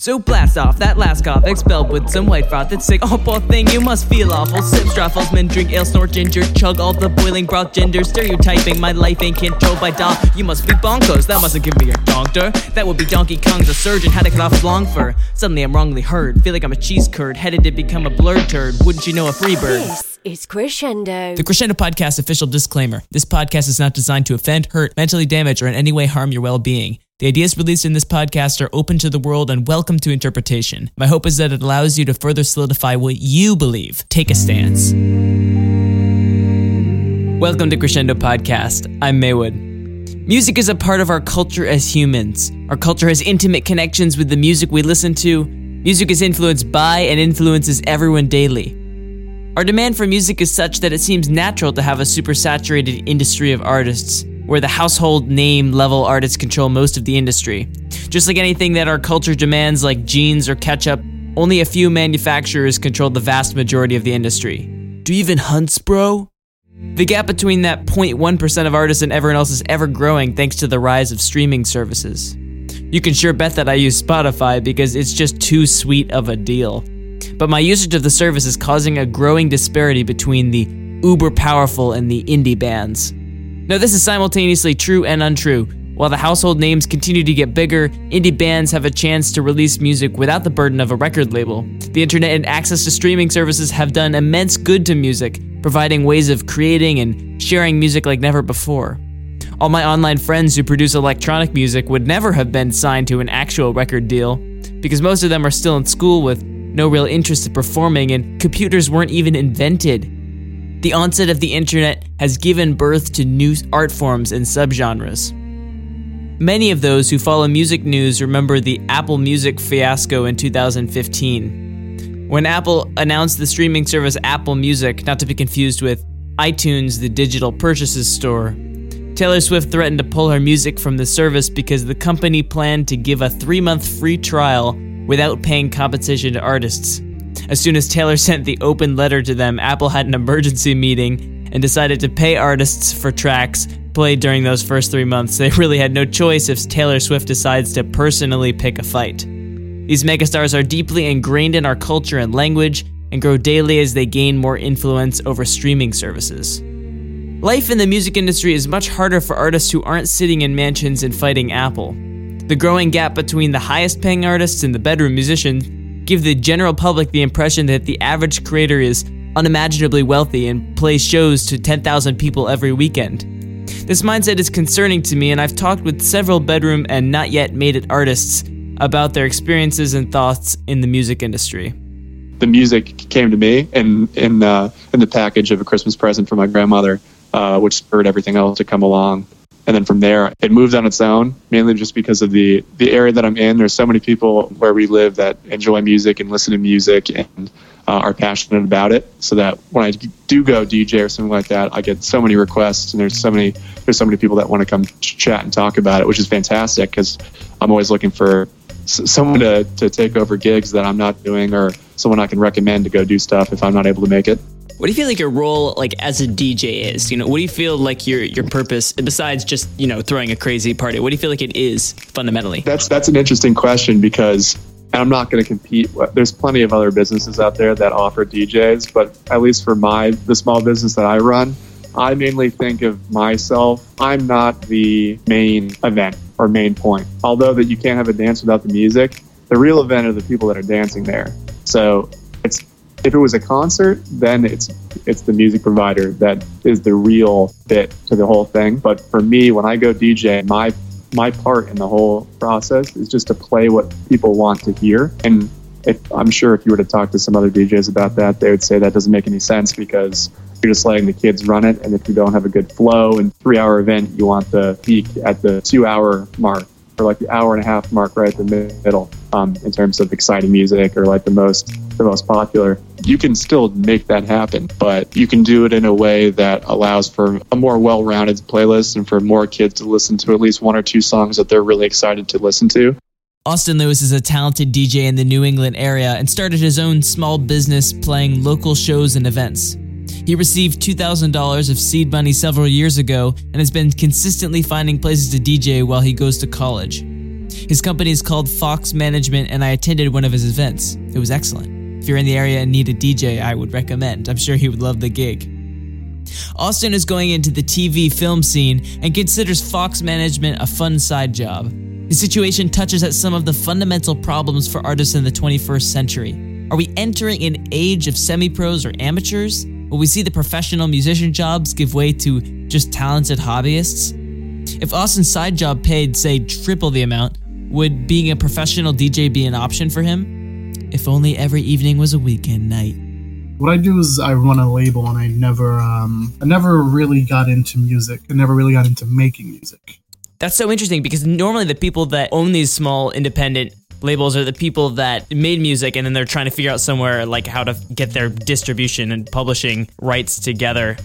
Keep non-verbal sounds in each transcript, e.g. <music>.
So blast off that last cough, expelled with some white froth. That's sick. Oh, poor thing, you must feel awful. Sip straffles, men drink ale, snort ginger, chug all the boiling broth, gender stereotyping. My life ain't controlled by dom. You must be bonkers. That mustn't give me a doctor. That would be Donkey Kong's a surgeon. Had to cut off long fur. Suddenly I'm wrongly heard. Feel like I'm a cheese curd, headed to become a blurred turd. Wouldn't you know a free bird? This is Crescendo. The Crescendo Podcast official disclaimer this podcast is not designed to offend, hurt, mentally damage, or in any way harm your well being. The ideas released in this podcast are open to the world and welcome to interpretation. My hope is that it allows you to further solidify what you believe. Take a stance. Welcome to Crescendo Podcast. I'm Maywood. Music is a part of our culture as humans. Our culture has intimate connections with the music we listen to. Music is influenced by and influences everyone daily. Our demand for music is such that it seems natural to have a supersaturated industry of artists where the household name level artists control most of the industry. Just like anything that our culture demands, like jeans or ketchup, only a few manufacturers control the vast majority of the industry. Do you even Hunt's, bro? The gap between that 0.1% of artists and everyone else is ever growing thanks to the rise of streaming services. You can sure bet that I use Spotify because it's just too sweet of a deal. But my usage of the service is causing a growing disparity between the uber powerful and the indie bands. Now, this is simultaneously true and untrue. While the household names continue to get bigger, indie bands have a chance to release music without the burden of a record label. The internet and access to streaming services have done immense good to music, providing ways of creating and sharing music like never before. All my online friends who produce electronic music would never have been signed to an actual record deal, because most of them are still in school with no real interest in performing, and computers weren't even invented. The onset of the internet has given birth to new art forms and subgenres. Many of those who follow music news remember the Apple Music fiasco in 2015. When Apple announced the streaming service Apple Music, not to be confused with iTunes, the digital purchases store, Taylor Swift threatened to pull her music from the service because the company planned to give a three month free trial without paying compensation to artists. As soon as Taylor sent the open letter to them, Apple had an emergency meeting and decided to pay artists for tracks played during those first three months. They really had no choice if Taylor Swift decides to personally pick a fight. These megastars are deeply ingrained in our culture and language and grow daily as they gain more influence over streaming services. Life in the music industry is much harder for artists who aren't sitting in mansions and fighting Apple. The growing gap between the highest paying artists and the bedroom musicians give the general public the impression that the average creator is unimaginably wealthy and plays shows to 10,000 people every weekend. This mindset is concerning to me, and I've talked with several bedroom and not yet made it artists about their experiences and thoughts in the music industry. The music came to me in in uh, in the package of a Christmas present from my grandmother, uh, which spurred everything else to come along and then from there it moved on its own mainly just because of the the area that i'm in. There's so many people where we live that enjoy music and listen to music and uh, are passionate about it. So that when i do go dj or something like that i get so many requests and there's so many there's so many people that want to come chat and talk about it which is fantastic because i'm always looking for someone to, to take over gigs that i'm not doing or someone i can recommend to go do stuff if i'm not able to make it what do you feel like your role, like as a DJ, is? You know, what do you feel like your your purpose besides just you know throwing a crazy party? What do you feel like it is fundamentally? That's that's an interesting question because I'm not going to compete. There's plenty of other businesses out there that offer DJs, but at least for my the small business that I run, I mainly think of myself. I'm not the main event or main point. Although that you can't have a dance without the music, the real event are the people that are dancing there. So if it was a concert, then it's it's the music provider that is the real bit to the whole thing. But for me, when I go DJ, my my part in the whole process is just to play what people want to hear. And if I'm sure if you were to talk to some other DJs about that, they would say that doesn't make any sense because you're just letting the kids run it. And if you don't have a good flow and three hour event, you want the peak at the two hour mark or like the hour and a half mark right in the middle um, in terms of exciting music or like the most the most popular you can still make that happen but you can do it in a way that allows for a more well-rounded playlist and for more kids to listen to at least one or two songs that they're really excited to listen to Austin Lewis is a talented DJ in the New England area and started his own small business playing local shows and events. He received $2,000 of seed money several years ago and has been consistently finding places to DJ while he goes to college. His company is called Fox Management, and I attended one of his events. It was excellent. If you're in the area and need a DJ, I would recommend. I'm sure he would love the gig. Austin is going into the TV film scene and considers Fox Management a fun side job. His situation touches at some of the fundamental problems for artists in the 21st century. Are we entering an age of semi pros or amateurs? Will we see the professional musician jobs give way to just talented hobbyists? If Austin's side job paid, say, triple the amount, would being a professional DJ be an option for him? If only every evening was a weekend night. What I do is I run a label, and I never, um, I never really got into music. I never really got into making music. That's so interesting because normally the people that own these small independent labels are the people that made music and then they're trying to figure out somewhere like how to get their distribution and publishing rights together.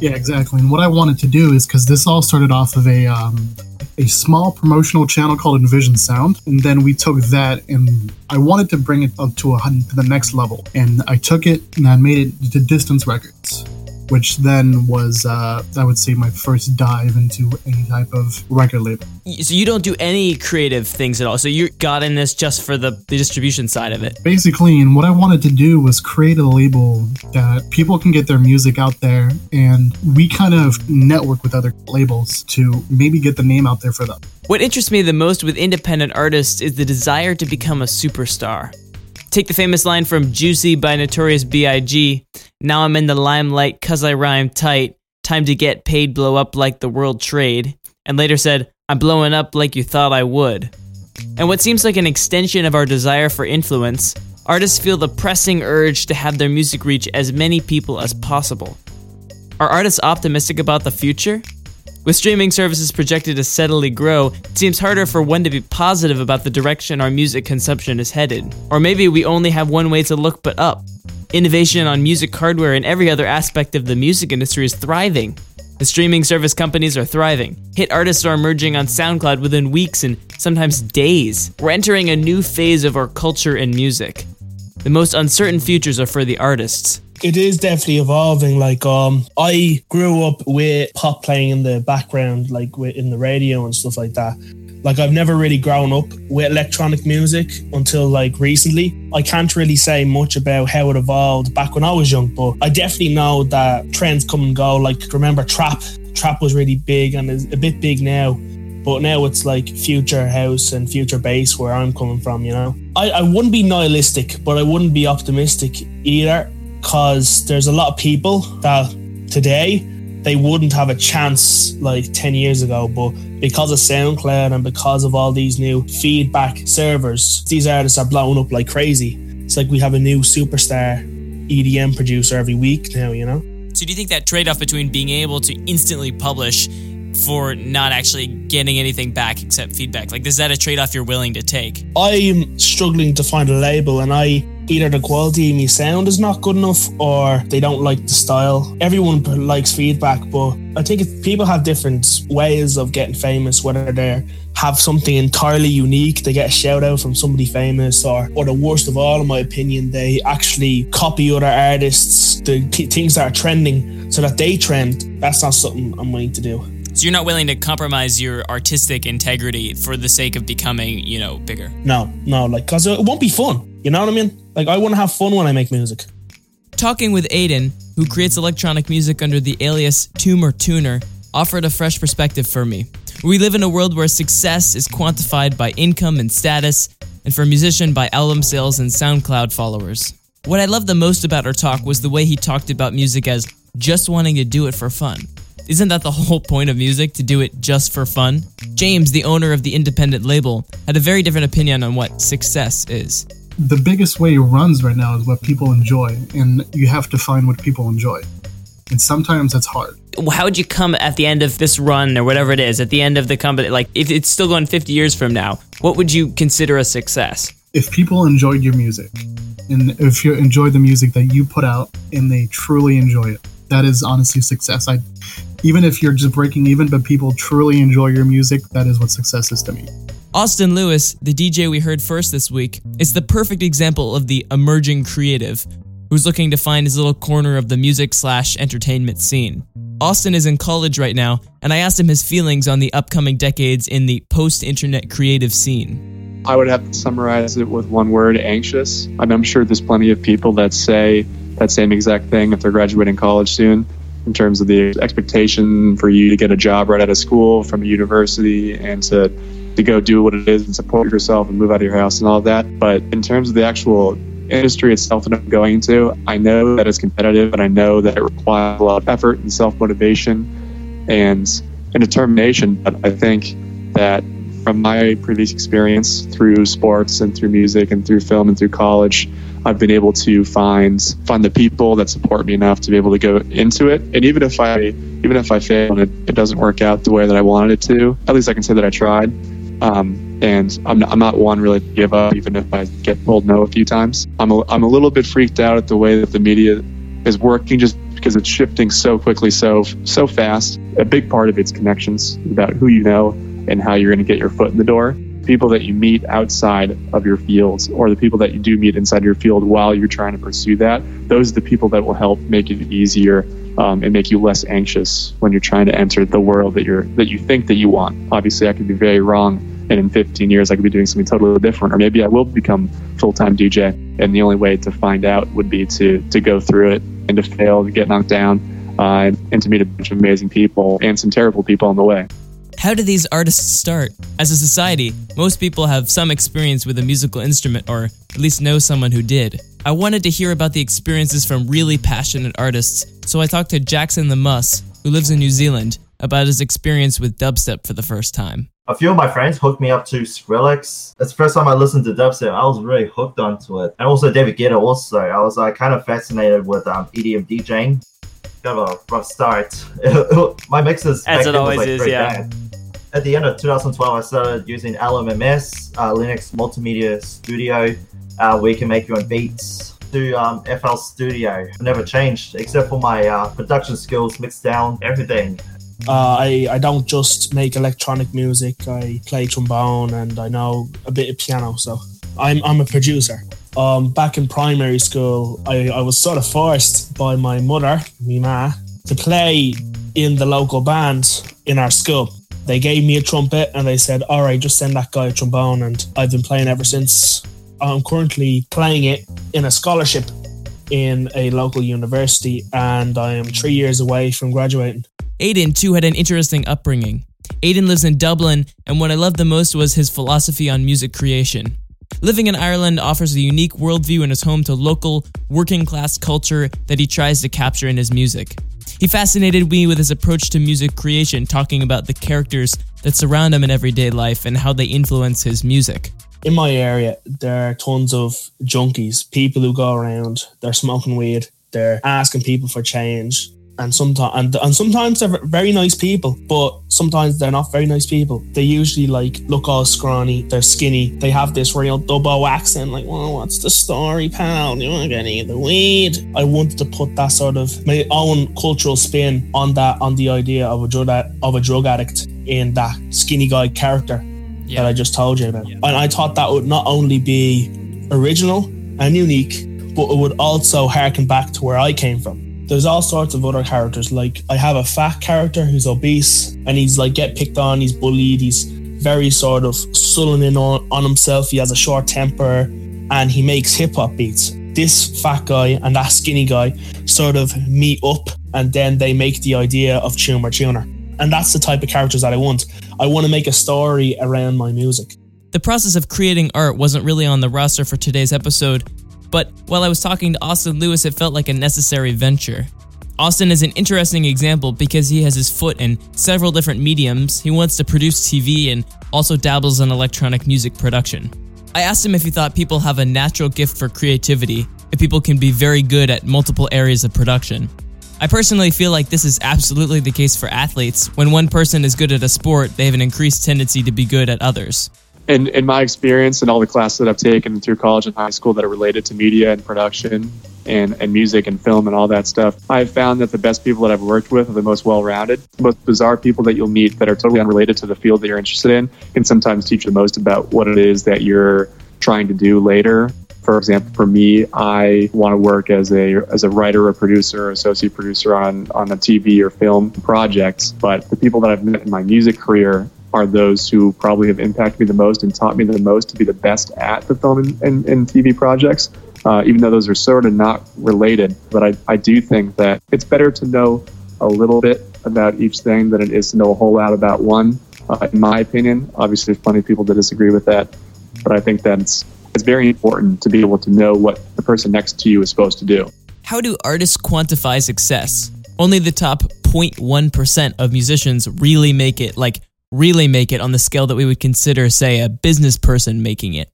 Yeah, exactly. And what I wanted to do is because this all started off of a um, a small promotional channel called Envision Sound, and then we took that and I wanted to bring it up to a to the next level, and I took it and I made it to Distance Records which then was, uh, I would say, my first dive into any type of record label. So you don't do any creative things at all. So you got in this just for the, the distribution side of it. Basically, and what I wanted to do was create a label that people can get their music out there, and we kind of network with other labels to maybe get the name out there for them. What interests me the most with independent artists is the desire to become a superstar. Take the famous line from Juicy by Notorious B.I.G. Now I'm in the limelight cause I rhyme tight. Time to get paid, blow up like the world trade. And later said, I'm blowing up like you thought I would. And what seems like an extension of our desire for influence, artists feel the pressing urge to have their music reach as many people as possible. Are artists optimistic about the future? With streaming services projected to steadily grow, it seems harder for one to be positive about the direction our music consumption is headed. Or maybe we only have one way to look but up. Innovation on music hardware and every other aspect of the music industry is thriving. The streaming service companies are thriving. Hit artists are emerging on SoundCloud within weeks and sometimes days. We're entering a new phase of our culture and music. The most uncertain futures are for the artists it is definitely evolving. Like, um, I grew up with pop playing in the background, like in the radio and stuff like that. Like, I've never really grown up with electronic music until like recently. I can't really say much about how it evolved back when I was young, but I definitely know that trends come and go. Like, remember trap? Trap was really big and is a bit big now but now it's like future house and future bass where I'm coming from, you know. I, I wouldn't be nihilistic, but I wouldn't be optimistic either because there's a lot of people that today they wouldn't have a chance like 10 years ago but because of soundcloud and because of all these new feedback servers these artists are blowing up like crazy. It's like we have a new superstar edm producer every week now you know? So do you think that trade-off between being able to instantly publish for not actually getting anything back except feedback like is that a trade-off you're willing to take? I'm struggling to find a label and i either the quality of my sound is not good enough or they don't like the style. Everyone likes feedback, but I think people have different ways of getting famous, whether they have something entirely unique, they get a shout out from somebody famous, or or the worst of all, in my opinion, they actually copy other artists, the things that are trending, so that they trend. That's not something I'm willing to do. So you're not willing to compromise your artistic integrity for the sake of becoming, you know, bigger. No, no, like because it won't be fun. You know what I mean? Like I want to have fun when I make music. Talking with Aiden, who creates electronic music under the alias Tumer Tuner, offered a fresh perspective for me. We live in a world where success is quantified by income and status, and for a musician by album sales and SoundCloud followers. What I loved the most about our talk was the way he talked about music as just wanting to do it for fun. Isn't that the whole point of music, to do it just for fun? James, the owner of the independent label, had a very different opinion on what success is. The biggest way it runs right now is what people enjoy, and you have to find what people enjoy. And sometimes that's hard. How would you come at the end of this run or whatever it is, at the end of the company, like if it's still going 50 years from now, what would you consider a success? If people enjoyed your music, and if you enjoy the music that you put out and they truly enjoy it, that is honestly success. I even if you're just breaking even, but people truly enjoy your music, that is what success is to me. Austin Lewis, the DJ we heard first this week, is the perfect example of the emerging creative who's looking to find his little corner of the music slash entertainment scene. Austin is in college right now, and I asked him his feelings on the upcoming decades in the post internet creative scene. I would have to summarize it with one word anxious. I I'm sure there's plenty of people that say that same exact thing if they're graduating college soon, in terms of the expectation for you to get a job right out of school from a university and to, to go do what it is and support yourself and move out of your house and all that. But in terms of the actual industry itself that I'm going to, I know that it's competitive and I know that it requires a lot of effort and self motivation and, and determination. But I think that from my previous experience through sports and through music and through film and through college, I've been able to find find the people that support me enough to be able to go into it. And even if I even if I fail and it, it doesn't work out the way that I wanted it to, at least I can say that I tried. Um, and I'm not, I'm not one really to give up, even if I get told no a few times. I'm a, I'm a little bit freaked out at the way that the media is working, just because it's shifting so quickly, so so fast. A big part of it's connections about who you know and how you're going to get your foot in the door. People that you meet outside of your fields, or the people that you do meet inside your field while you're trying to pursue that, those are the people that will help make it easier um, and make you less anxious when you're trying to enter the world that you're that you think that you want. Obviously, I could be very wrong, and in 15 years, I could be doing something totally different, or maybe I will become full-time DJ. And the only way to find out would be to to go through it and to fail, to get knocked down, uh, and to meet a bunch of amazing people and some terrible people on the way. How do these artists start? As a society, most people have some experience with a musical instrument or at least know someone who did. I wanted to hear about the experiences from really passionate artists, so I talked to Jackson the Muss, who lives in New Zealand, about his experience with dubstep for the first time. A few of my friends hooked me up to Skrillex. That's the first time I listened to dubstep. I was really hooked onto it. And also David Guetta also. I was uh, kind of fascinated with um, EDM DJing. Kind of a rough start. <laughs> my mixes As back it then was, always like, is, yeah. bad. At the end of 2012, I started using LMMS, uh, Linux Multimedia Studio, uh, where you can make your own beats. To um, FL Studio, never changed except for my uh, production skills, mixed down everything. Uh, I, I don't just make electronic music. I play trombone and I know a bit of piano. So I'm, I'm a producer. Um, back in primary school, I, I was sort of forced by my mother, me ma, to play in the local band in our school. They gave me a trumpet and they said, All right, just send that guy a trombone. And I've been playing ever since. I'm currently playing it in a scholarship in a local university and I am three years away from graduating. Aiden, too, had an interesting upbringing. Aiden lives in Dublin, and what I loved the most was his philosophy on music creation. Living in Ireland offers a unique worldview and is home to local, working class culture that he tries to capture in his music. He fascinated me with his approach to music creation, talking about the characters that surround him in everyday life and how they influence his music. in my area, there are tons of junkies, people who go around, they're smoking weed, they're asking people for change. And sometimes, and, and sometimes they're very nice people, but sometimes they're not very nice people. They usually like look all scrawny, they're skinny, they have this real double accent, like, well, what's the story, pal? You want to get any of the weed? I wanted to put that sort of my own cultural spin on that, on the idea of a drug of a drug addict in that skinny guy character that I just told you about. And I thought that would not only be original and unique, but it would also harken back to where I came from. There's all sorts of other characters. Like I have a fat character who's obese and he's like get picked on, he's bullied, he's very sort of sullen in on, on himself, he has a short temper, and he makes hip hop beats. This fat guy and that skinny guy sort of meet up and then they make the idea of Tuner Tuner. And that's the type of characters that I want. I want to make a story around my music. The process of creating art wasn't really on the roster for today's episode, but while I was talking to Austin Lewis, it felt like a necessary venture. Austin is an interesting example because he has his foot in several different mediums. He wants to produce TV and also dabbles in electronic music production. I asked him if he thought people have a natural gift for creativity, if people can be very good at multiple areas of production. I personally feel like this is absolutely the case for athletes. When one person is good at a sport, they have an increased tendency to be good at others. In, in my experience and all the classes that I've taken through college and high school that are related to media and production and, and music and film and all that stuff, I've found that the best people that I've worked with are the most well rounded. Most bizarre people that you'll meet that are totally unrelated to the field that you're interested in can sometimes teach the most about what it is that you're trying to do later. For example, for me, I want to work as a as a writer or producer associate producer on on a TV or film project. But the people that I've met in my music career are those who probably have impacted me the most and taught me the most to be the best at the film and, and, and TV projects. Uh, even though those are sort of not related, but I, I do think that it's better to know a little bit about each thing than it is to know a whole lot about one. Uh, in my opinion, obviously, there's plenty of people that disagree with that, but I think that's it's very important to be able to know what the person next to you is supposed to do. How do artists quantify success? Only the top 0.1% of musicians really make it, like, really make it on the scale that we would consider, say, a business person making it.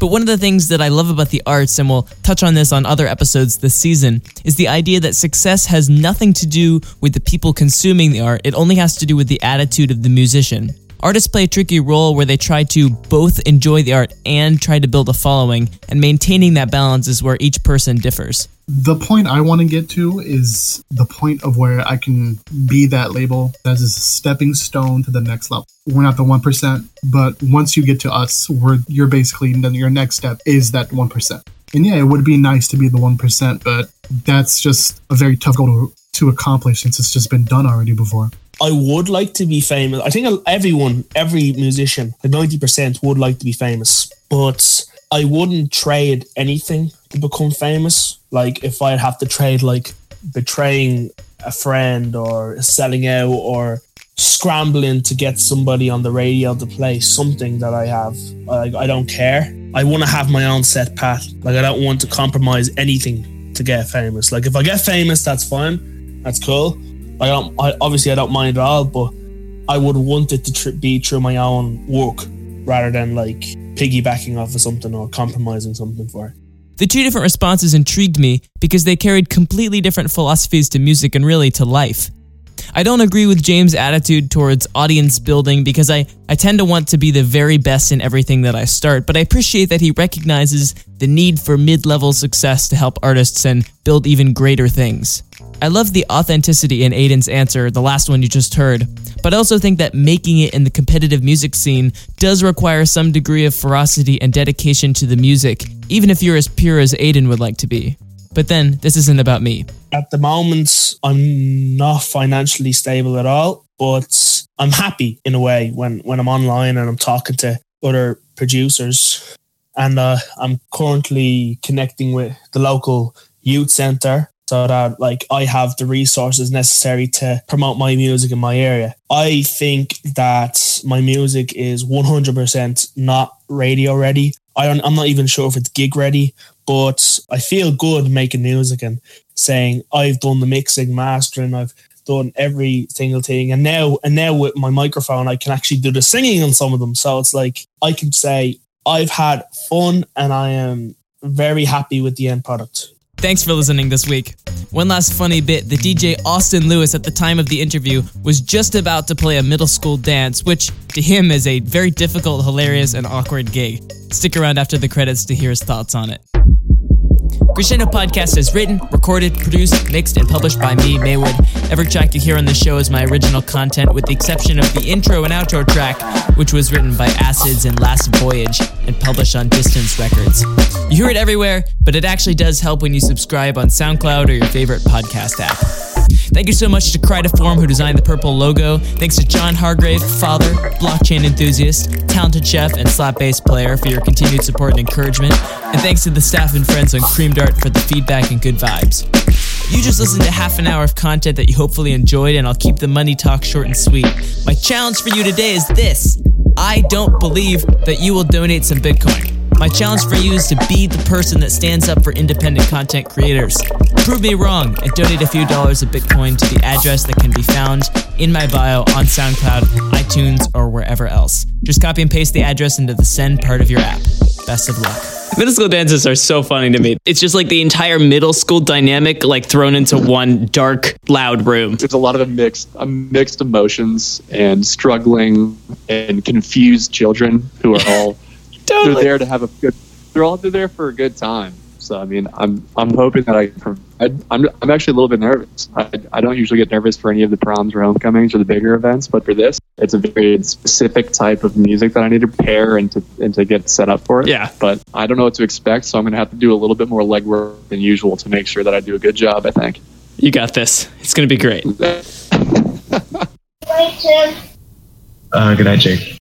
But one of the things that I love about the arts, and we'll touch on this on other episodes this season, is the idea that success has nothing to do with the people consuming the art, it only has to do with the attitude of the musician. Artists play a tricky role where they try to both enjoy the art and try to build a following, and maintaining that balance is where each person differs. The point I want to get to is the point of where I can be that label as a stepping stone to the next level. We're not the 1%, but once you get to us, we're, you're basically, then your next step is that 1%. And yeah, it would be nice to be the 1%, but that's just a very tough goal to, to accomplish since it's just been done already before. I would like to be famous. I think everyone, every musician, like 90% would like to be famous, but I wouldn't trade anything to become famous. Like if I'd have to trade like betraying a friend or selling out or scrambling to get somebody on the radio to play something that I have. Like I don't care. I want to have my own set path. Like I don't want to compromise anything to get famous. Like if I get famous, that's fine. That's cool. I don't. I, obviously, I don't mind at all, but I would want it to tr- be through my own work rather than like piggybacking off of something or compromising something for it. The two different responses intrigued me because they carried completely different philosophies to music and really to life. I don't agree with James' attitude towards audience building because I, I tend to want to be the very best in everything that I start, but I appreciate that he recognizes the need for mid level success to help artists and build even greater things. I love the authenticity in Aiden's answer, the last one you just heard, but I also think that making it in the competitive music scene does require some degree of ferocity and dedication to the music, even if you're as pure as Aiden would like to be. But then, this isn't about me. At the moment, I'm not financially stable at all, but I'm happy in a way when, when I'm online and I'm talking to other producers. And uh, I'm currently connecting with the local youth center so that like I have the resources necessary to promote my music in my area. I think that my music is 100% not radio ready. I don't, I'm not even sure if it's gig ready, but I feel good making music and saying I've done the mixing, mastering, I've done every single thing, and now and now with my microphone, I can actually do the singing on some of them. So it's like I can say I've had fun and I am very happy with the end product. Thanks for listening this week. One last funny bit the DJ Austin Lewis at the time of the interview was just about to play a middle school dance, which to him is a very difficult, hilarious, and awkward gig. Stick around after the credits to hear his thoughts on it. Crescendo Podcast is written, recorded, produced, mixed, and published by me, Maywood. Every track you hear on the show is my original content, with the exception of the intro and outro track, which was written by Acids and Last Voyage and published on Distance Records. You hear it everywhere, but it actually does help when you subscribe on SoundCloud or your favorite podcast app. Thank you so much to Critiform, who designed the purple logo. Thanks to John Hargrave, father, blockchain enthusiast, talented chef, and slap bass player for your continued support and encouragement. And thanks to the staff and friends on Cream Dart for the feedback and good vibes. You just listened to half an hour of content that you hopefully enjoyed, and I'll keep the money talk short and sweet. My challenge for you today is this I don't believe that you will donate some Bitcoin. My challenge for you is to be the person that stands up for independent content creators. Prove me wrong and donate a few dollars of Bitcoin to the address that can be found in my bio on SoundCloud, iTunes, or wherever else. Just copy and paste the address into the send part of your app. Best of luck. Middle school dances are so funny to me. It's just like the entire middle school dynamic, like thrown into one dark, loud room. There's a lot of mixed, mixed emotions and struggling and confused children who are all <laughs> Totally. they're there to have a good. They're all they're there for a good time. So I mean, I'm I'm hoping that I can provide. I'm I'm actually a little bit nervous. I, I don't usually get nervous for any of the proms or homecomings or the bigger events, but for this, it's a very specific type of music that I need to prepare and to and to get set up for it. Yeah. But I don't know what to expect, so I'm going to have to do a little bit more legwork than usual to make sure that I do a good job. I think. You got this. It's going to be great. Uh, <laughs> good night, Jake.